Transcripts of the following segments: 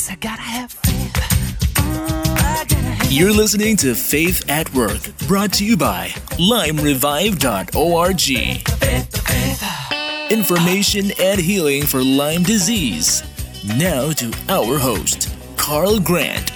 Guess I gotta have faith. You're listening to Faith at Work, brought to you by limerevive.org. Information and healing for Lyme disease. Now to our host, Carl Grant.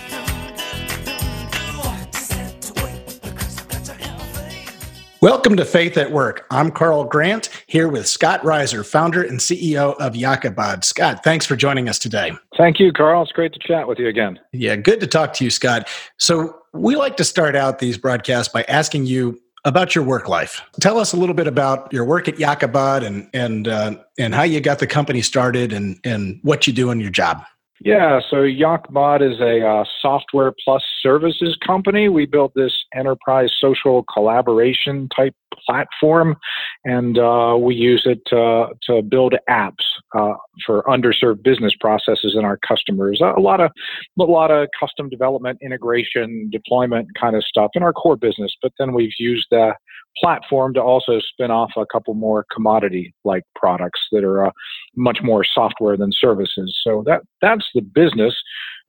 Welcome to Faith at Work. I'm Carl Grant here with Scott Reiser, founder and CEO of Yakabod. Scott, thanks for joining us today. Thank you, Carl. It's great to chat with you again. Yeah, good to talk to you, Scott. So, we like to start out these broadcasts by asking you about your work life. Tell us a little bit about your work at Yakabod and and uh, and how you got the company started and and what you do in your job. Yeah, so Yakabod is a uh, software plus services company. We built this enterprise social collaboration type platform, and uh, we use it to, to build apps uh, for underserved business processes in our customers. A lot of a lot of custom development, integration, deployment kind of stuff in our core business. But then we've used the platform to also spin off a couple more commodity like products that are uh, much more software than services. So that that's the business.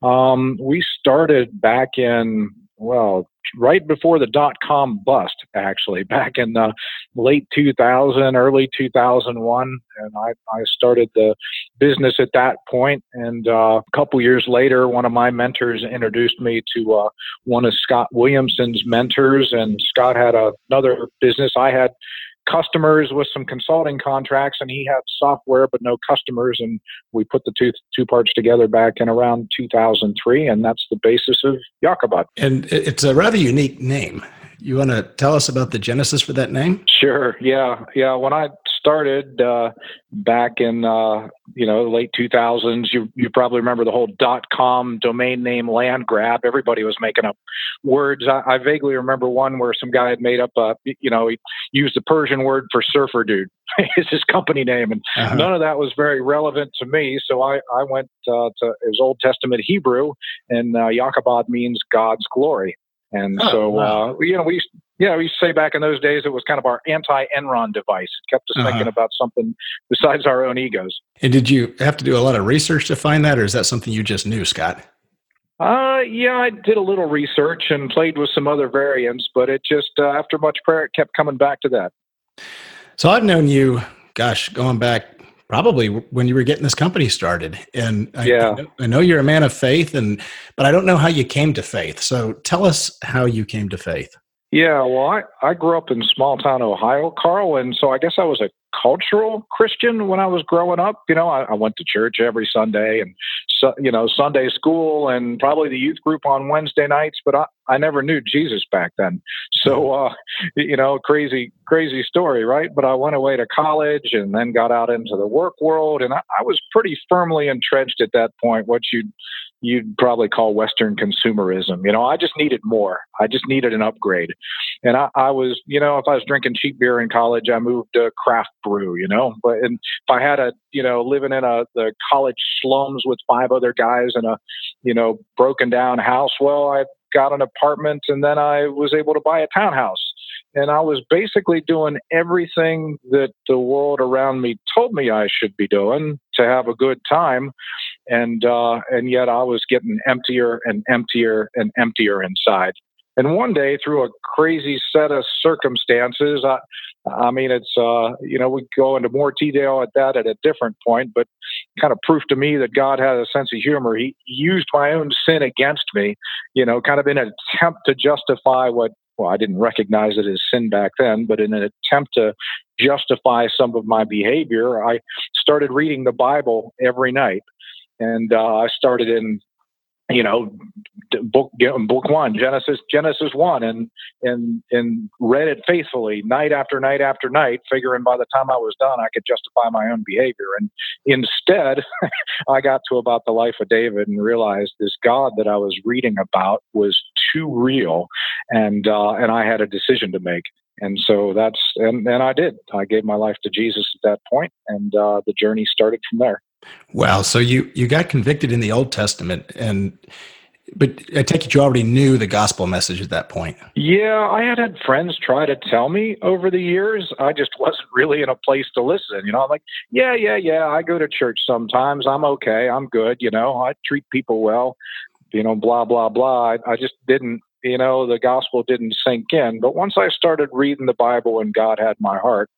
Um, we started back in well right before the dot com bust, actually, back in the late 2000, early 2001. And I, I started the business at that point. And uh, a couple years later, one of my mentors introduced me to uh, one of Scott Williamson's mentors. And Scott had a, another business. I had customers with some consulting contracts and he had software but no customers and we put the two two parts together back in around 2003 and that's the basis of Yakabod. And it's a rather unique name. You want to tell us about the genesis for that name? Sure. Yeah. Yeah. When I started uh, back in uh, you know late 2000s, you you probably remember the whole dot com domain name land grab. Everybody was making up words. I, I vaguely remember one where some guy had made up a you know he used the Persian word for surfer dude. is his company name, and uh-huh. none of that was very relevant to me. So I I went uh, to his Old Testament Hebrew, and uh, means God's glory. And oh, so, wow. uh, you know, we used, yeah, we used to say back in those days it was kind of our anti-Enron device. It kept us uh-huh. thinking about something besides our own egos. And did you have to do a lot of research to find that, or is that something you just knew, Scott? Uh, yeah, I did a little research and played with some other variants, but it just uh, after much prayer, it kept coming back to that. So I've known you, gosh, going back probably when you were getting this company started. And I, yeah. I know, I, know, you're a man of faith, and but I don't know how you came to faith. So tell us how you came to faith. Yeah, well, I, I grew up in small town Ohio, Carl, and so I guess I was a cultural Christian when I was growing up. You know, I, I went to church every Sunday and, so, you know, Sunday school and probably the youth group on Wednesday nights, but I, I never knew Jesus back then. So, uh, you know, crazy, crazy story, right? But I went away to college and then got out into the work world. And I, I was pretty firmly entrenched at that point, what you'd you'd probably call Western consumerism. You know, I just needed more. I just needed an upgrade. And I, I was, you know, if I was drinking cheap beer in college, I moved to craft brew, you know. But and if I had a, you know, living in a the college slums with five other guys in a, you know, broken down house, well, I got an apartment and then I was able to buy a townhouse and I was basically doing everything that the world around me told me I should be doing to have a good time, and uh, and yet I was getting emptier and emptier and emptier inside. And one day, through a crazy set of circumstances, I, I mean, it's uh, you know we go into more detail at that at a different point, but kind of proof to me that God has a sense of humor. He used my own sin against me, you know, kind of in an attempt to justify what well, I didn't recognize it as sin back then, but in an attempt to justify some of my behavior, I started reading the Bible every night. And uh, I started in you know, book book one, Genesis Genesis one, and and and read it faithfully night after night after night, figuring by the time I was done, I could justify my own behavior. And instead, I got to about the life of David and realized this God that I was reading about was too real, and uh, and I had a decision to make. And so that's and and I did. I gave my life to Jesus at that point, and uh, the journey started from there. Wow. So you you got convicted in the Old Testament, and but I take it you already knew the gospel message at that point. Yeah, I had had friends try to tell me over the years. I just wasn't really in a place to listen. You know, I'm like, yeah, yeah, yeah. I go to church sometimes. I'm okay. I'm good. You know, I treat people well. You know, blah blah blah. I, I just didn't you know, the gospel didn't sink in. But once I started reading the Bible and God had my heart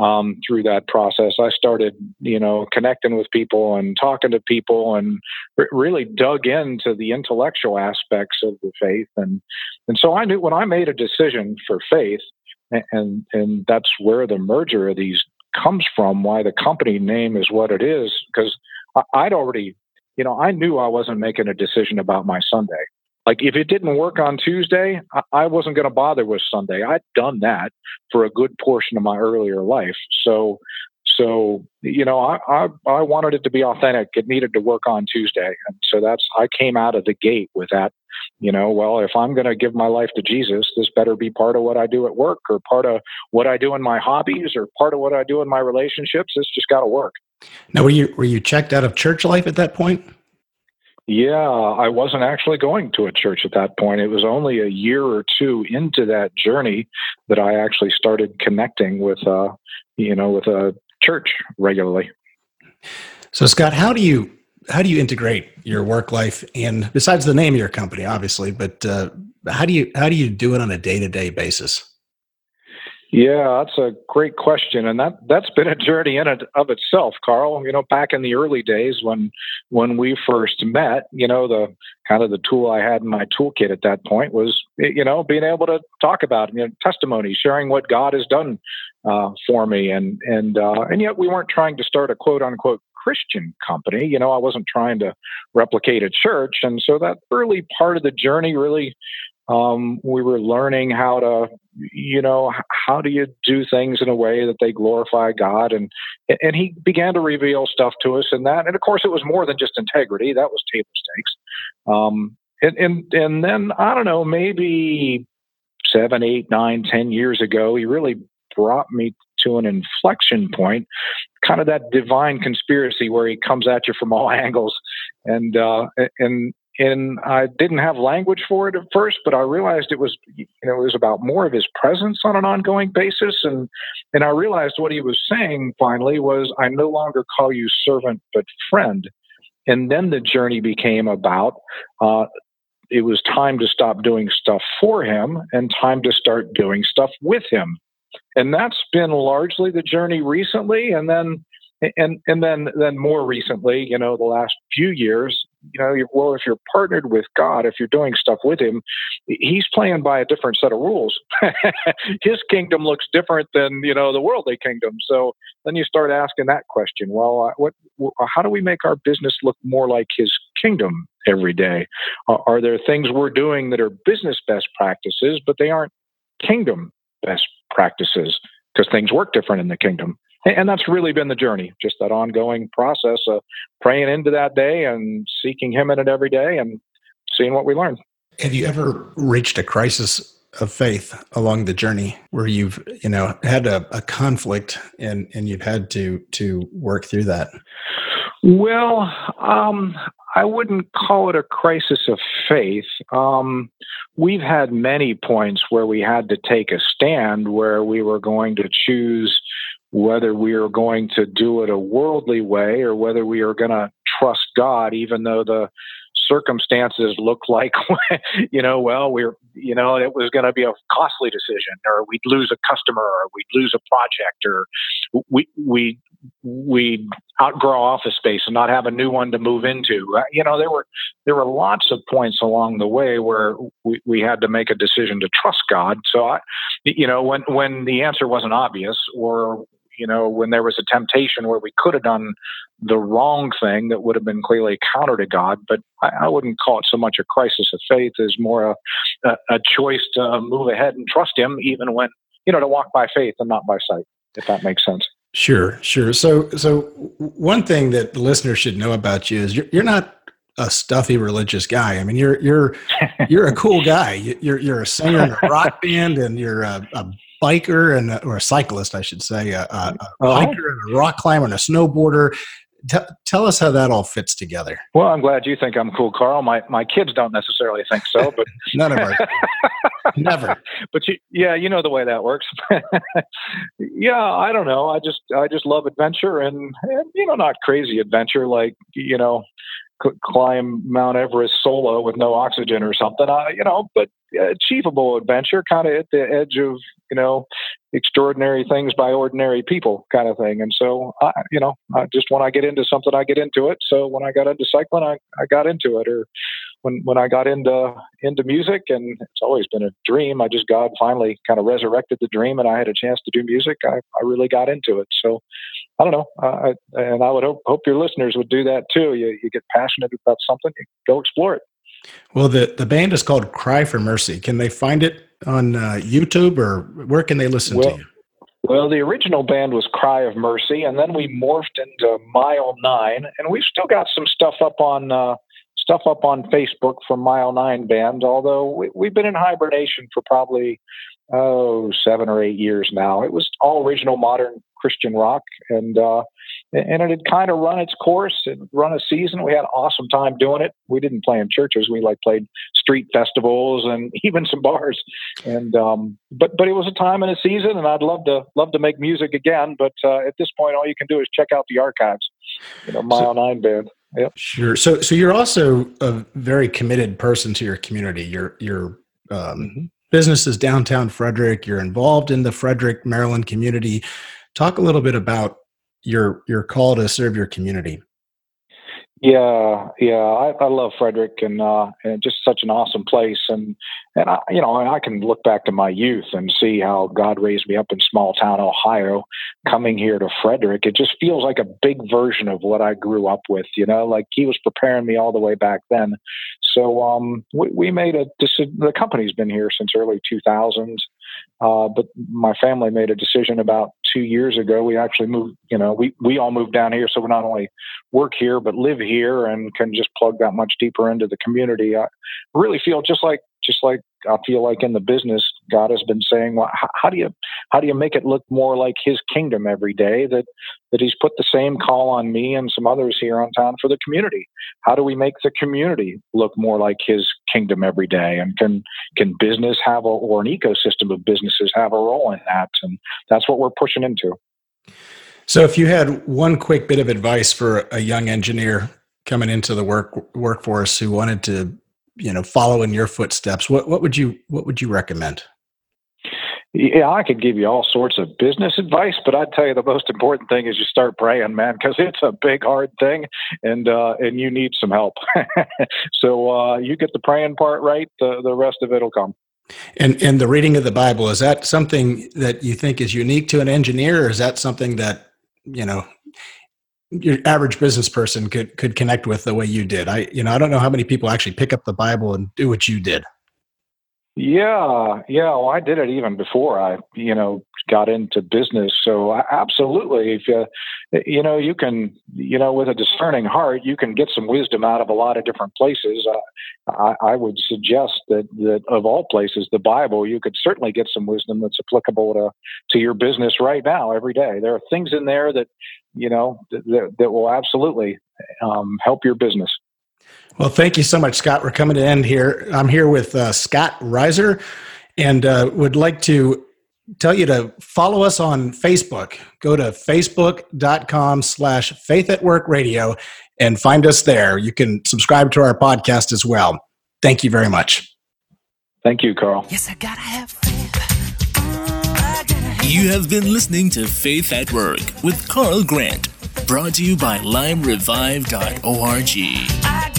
um, through that process, I started, you know, connecting with people and talking to people and r- really dug into the intellectual aspects of the faith. And, and so I knew when I made a decision for faith, and, and that's where the merger of these comes from, why the company name is what it is, because I'd already, you know, I knew I wasn't making a decision about my Sunday. Like if it didn't work on Tuesday, I wasn't going to bother with Sunday. I'd done that for a good portion of my earlier life. So, so you know, I, I, I wanted it to be authentic. It needed to work on Tuesday, and so that's I came out of the gate with that. You know, well, if I'm going to give my life to Jesus, this better be part of what I do at work, or part of what I do in my hobbies, or part of what I do in my relationships. It's just got to work. Now, were you were you checked out of church life at that point? Yeah, I wasn't actually going to a church at that point. It was only a year or two into that journey that I actually started connecting with, uh, you know, with a church regularly. So, Scott, how do you how do you integrate your work life and besides the name of your company, obviously, but uh, how do you how do you do it on a day to day basis? Yeah, that's a great question, and that that's been a journey in and of itself, Carl. You know, back in the early days when when we first met, you know, the kind of the tool I had in my toolkit at that point was, you know, being able to talk about you know testimony, sharing what God has done uh, for me, and and uh, and yet we weren't trying to start a quote unquote Christian company. You know, I wasn't trying to replicate a church, and so that early part of the journey really um, we were learning how to you know how do you do things in a way that they glorify god? And and he began to reveal stuff to us and that. And of course it was more than just integrity. That was table stakes. Um, and and and then i don't know maybe seven eight nine ten years ago he really brought me to an inflection point kind of that divine conspiracy where he comes at you from all angles. And uh, and and I didn't have language for it at first, but I realized it was, you know, it was about more of his presence on an ongoing basis, and and I realized what he was saying finally was, I no longer call you servant but friend, and then the journey became about. Uh, it was time to stop doing stuff for him and time to start doing stuff with him. And that's been largely the journey recently. And then and and then then more recently, you know, the last few years, you know, well, if you're partnered with God, if you're doing stuff with Him, He's playing by a different set of rules. His kingdom looks different than you know the worldly kingdom. So then you start asking that question. Well, uh, what? How do we make our business look more like His kingdom every day? are there things we're doing that are business best practices, but they aren't kingdom best practices because things work different in the kingdom? And that's really been the journey just that ongoing process of praying into that day and seeking him in it every day and seeing what we learn have you ever reached a crisis of faith along the journey where you've you know had a, a conflict and and you've had to to work through that well um I wouldn't call it a crisis of faith. Um, we've had many points where we had to take a stand where we were going to choose whether we are going to do it a worldly way or whether we are going to trust God, even though the circumstances look like, you know, well, we're, you know, it was going to be a costly decision, or we'd lose a customer, or we'd lose a project, or we we we outgrow office space and not have a new one to move into. Uh, you know, there were there were lots of points along the way where we, we had to make a decision to trust God. So I, you know, when when the answer wasn't obvious, or you know, when there was a temptation where we could have done the wrong thing that would have been clearly counter to God. But I, I wouldn't call it so much a crisis of faith as more a, a, a choice to uh, move ahead and trust Him, even when, you know, to walk by faith and not by sight, if that makes sense. Sure, sure. So, so one thing that the listeners should know about you is you're, you're not a stuffy religious guy. I mean, you're you're you're a cool guy. You're you're a singer in a rock band, and you're a, a biker and or a cyclist, I should say, a, a, a uh-huh. biker and a rock climber and a snowboarder. T- tell us how that all fits together. Well, I'm glad you think I'm cool, Carl. My my kids don't necessarily think so, but none of us. Never. But you, yeah, you know the way that works. yeah, I don't know. I just I just love adventure and, and you know not crazy adventure like you know climb Mount Everest solo with no oxygen or something. I, you know, but uh, achievable adventure, kind of at the edge of you know extraordinary things by ordinary people, kind of thing. And so, I, you know, I just when I get into something, I get into it. So when I got into cycling, I, I got into it. Or when when I got into into music, and it's always been a dream. I just God finally kind of resurrected the dream, and I had a chance to do music. I, I really got into it. So I don't know, uh, and I would hope hope your listeners would do that too. You you get passionate about something, you go explore it. Well, the the band is called Cry for Mercy. Can they find it on uh, YouTube, or where can they listen well, to you? Well, the original band was Cry of Mercy, and then we morphed into Mile Nine, and we've still got some stuff up on uh, stuff up on Facebook from Mile Nine Band. Although we, have been in hibernation for probably oh seven or eight years now. It was all original modern Christian rock, and uh, and it had kind of run its course. It run a season. We had an awesome time doing it. We didn't play in churches. We like played street festivals and even some bars. And um, but but it was a time and a season, and I'd love to love to make music again. But uh, at this point, all you can do is check out the archives. You know, Mile so, Nine Band. Yep. Sure. So so you're also a very committed person to your community. Your your um, mm-hmm. business is downtown Frederick. You're involved in the Frederick, Maryland community. Talk a little bit about your your call to serve your community. Yeah, yeah, I, I love Frederick and uh, and just such an awesome place, and and I, you know, I can look back to my youth and see how God raised me up in small town Ohio, coming here to Frederick. It just feels like a big version of what I grew up with, you know, like He was preparing me all the way back then. So um, we, we made a decision. The company's been here since early 2000s. Uh, but my family made a decision about two years ago. We actually moved, you know, we, we all moved down here. So we not only work here, but live here and can just plug that much deeper into the community. I really feel just like just like I feel like in the business, God has been saying, well, how, how, do you how do you make it look more like His kingdom every day? That that He's put the same call on me and some others here on town for the community. How do we make the community look more like His kingdom every day? And can can business have a or an ecosystem of businesses have a role in that? And that's what we're pushing into. So, if you had one quick bit of advice for a young engineer coming into the work workforce who wanted to you know follow in your footsteps what what would you what would you recommend yeah, I could give you all sorts of business advice, but I'd tell you the most important thing is you start praying, man, because it's a big, hard thing, and uh, and you need some help. so uh, you get the praying part right, the the rest of it'll come. And and the reading of the Bible is that something that you think is unique to an engineer, or is that something that you know your average business person could could connect with the way you did. I you know I don't know how many people actually pick up the Bible and do what you did. Yeah, yeah. Well, I did it even before I, you know, got into business. So absolutely, if you, you know, you can, you know, with a discerning heart, you can get some wisdom out of a lot of different places. Uh, I, I would suggest that that of all places, the Bible, you could certainly get some wisdom that's applicable to to your business right now, every day. There are things in there that, you know, that, that will absolutely um, help your business. Well, thank you so much, Scott. We're coming to end here. I'm here with uh, Scott Reiser and uh, would like to tell you to follow us on Facebook. Go to facebook.com slash faith at work radio and find us there. You can subscribe to our podcast as well. Thank you very much. Thank you, Carl. Yes, I gotta have faith. You have been listening to Faith at Work with Carl Grant, brought to you by limerevive.org gotta have